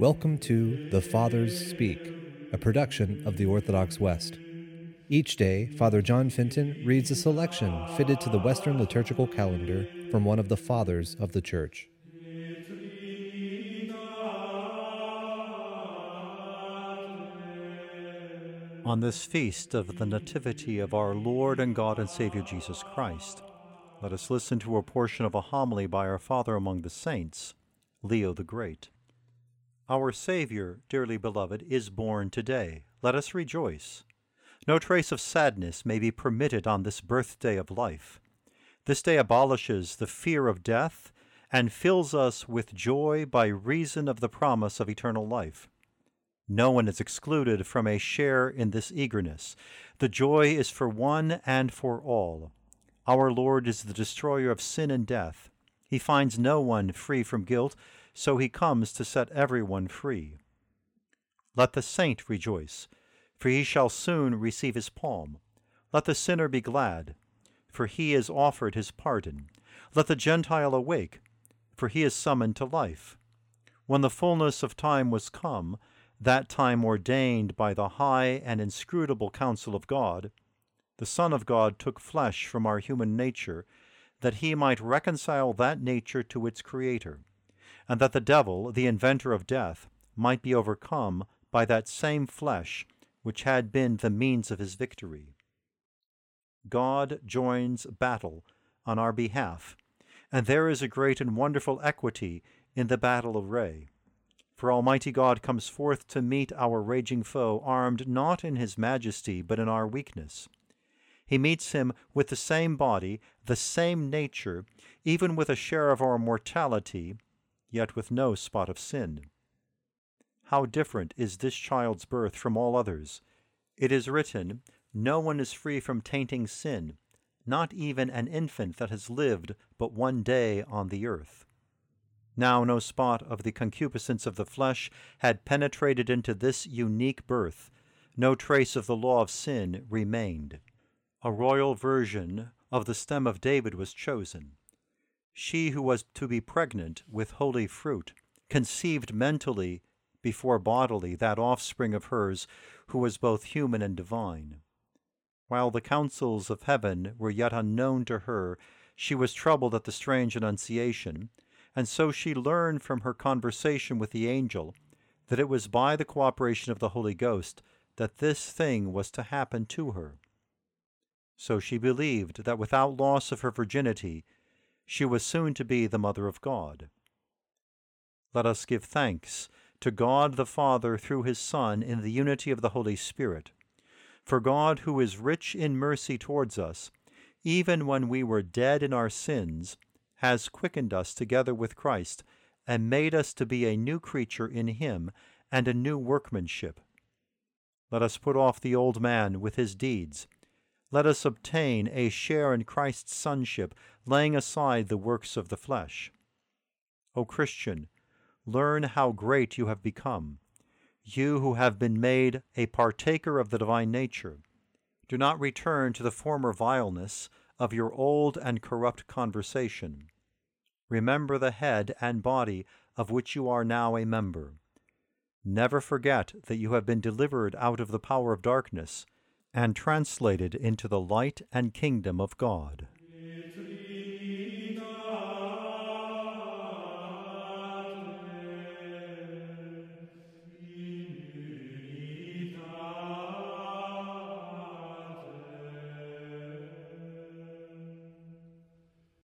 Welcome to The Fathers Speak, a production of the Orthodox West. Each day, Father John Fenton reads a selection fitted to the Western liturgical calendar from one of the Fathers of the Church. On this feast of the Nativity of our Lord and God and Savior Jesus Christ, let us listen to a portion of a homily by our Father among the Saints, Leo the Great. Our Savior, dearly beloved, is born today. Let us rejoice. No trace of sadness may be permitted on this birthday of life. This day abolishes the fear of death and fills us with joy by reason of the promise of eternal life. No one is excluded from a share in this eagerness. The joy is for one and for all. Our Lord is the destroyer of sin and death. He finds no one free from guilt, so he comes to set everyone free. Let the saint rejoice, for he shall soon receive his palm. Let the sinner be glad, for he is offered his pardon. Let the Gentile awake, for he is summoned to life. When the fullness of time was come, that time ordained by the high and inscrutable counsel of God, the Son of God took flesh from our human nature, that he might reconcile that nature to its Creator and that the devil, the inventor of death, might be overcome by that same flesh which had been the means of his victory. God joins battle on our behalf, and there is a great and wonderful equity in the battle array. For Almighty God comes forth to meet our raging foe, armed not in his majesty, but in our weakness. He meets him with the same body, the same nature, even with a share of our mortality, yet with no spot of sin. How different is this child's birth from all others! It is written, No one is free from tainting sin, not even an infant that has lived but one day on the earth. Now no spot of the concupiscence of the flesh had penetrated into this unique birth, no trace of the law of sin remained. A royal virgin of the stem of David was chosen she who was to be pregnant with holy fruit, conceived mentally before bodily that offspring of hers who was both human and divine. While the counsels of heaven were yet unknown to her, she was troubled at the strange annunciation, and so she learned from her conversation with the angel that it was by the cooperation of the Holy Ghost that this thing was to happen to her. So she believed that without loss of her virginity she was soon to be the Mother of God. Let us give thanks to God the Father through his Son in the unity of the Holy Spirit. For God, who is rich in mercy towards us, even when we were dead in our sins, has quickened us together with Christ, and made us to be a new creature in him and a new workmanship. Let us put off the old man with his deeds let us obtain a share in Christ's sonship, laying aside the works of the flesh. O Christian, learn how great you have become, you who have been made a partaker of the divine nature. Do not return to the former vileness of your old and corrupt conversation. Remember the head and body of which you are now a member. Never forget that you have been delivered out of the power of darkness and translated into the light and kingdom of God.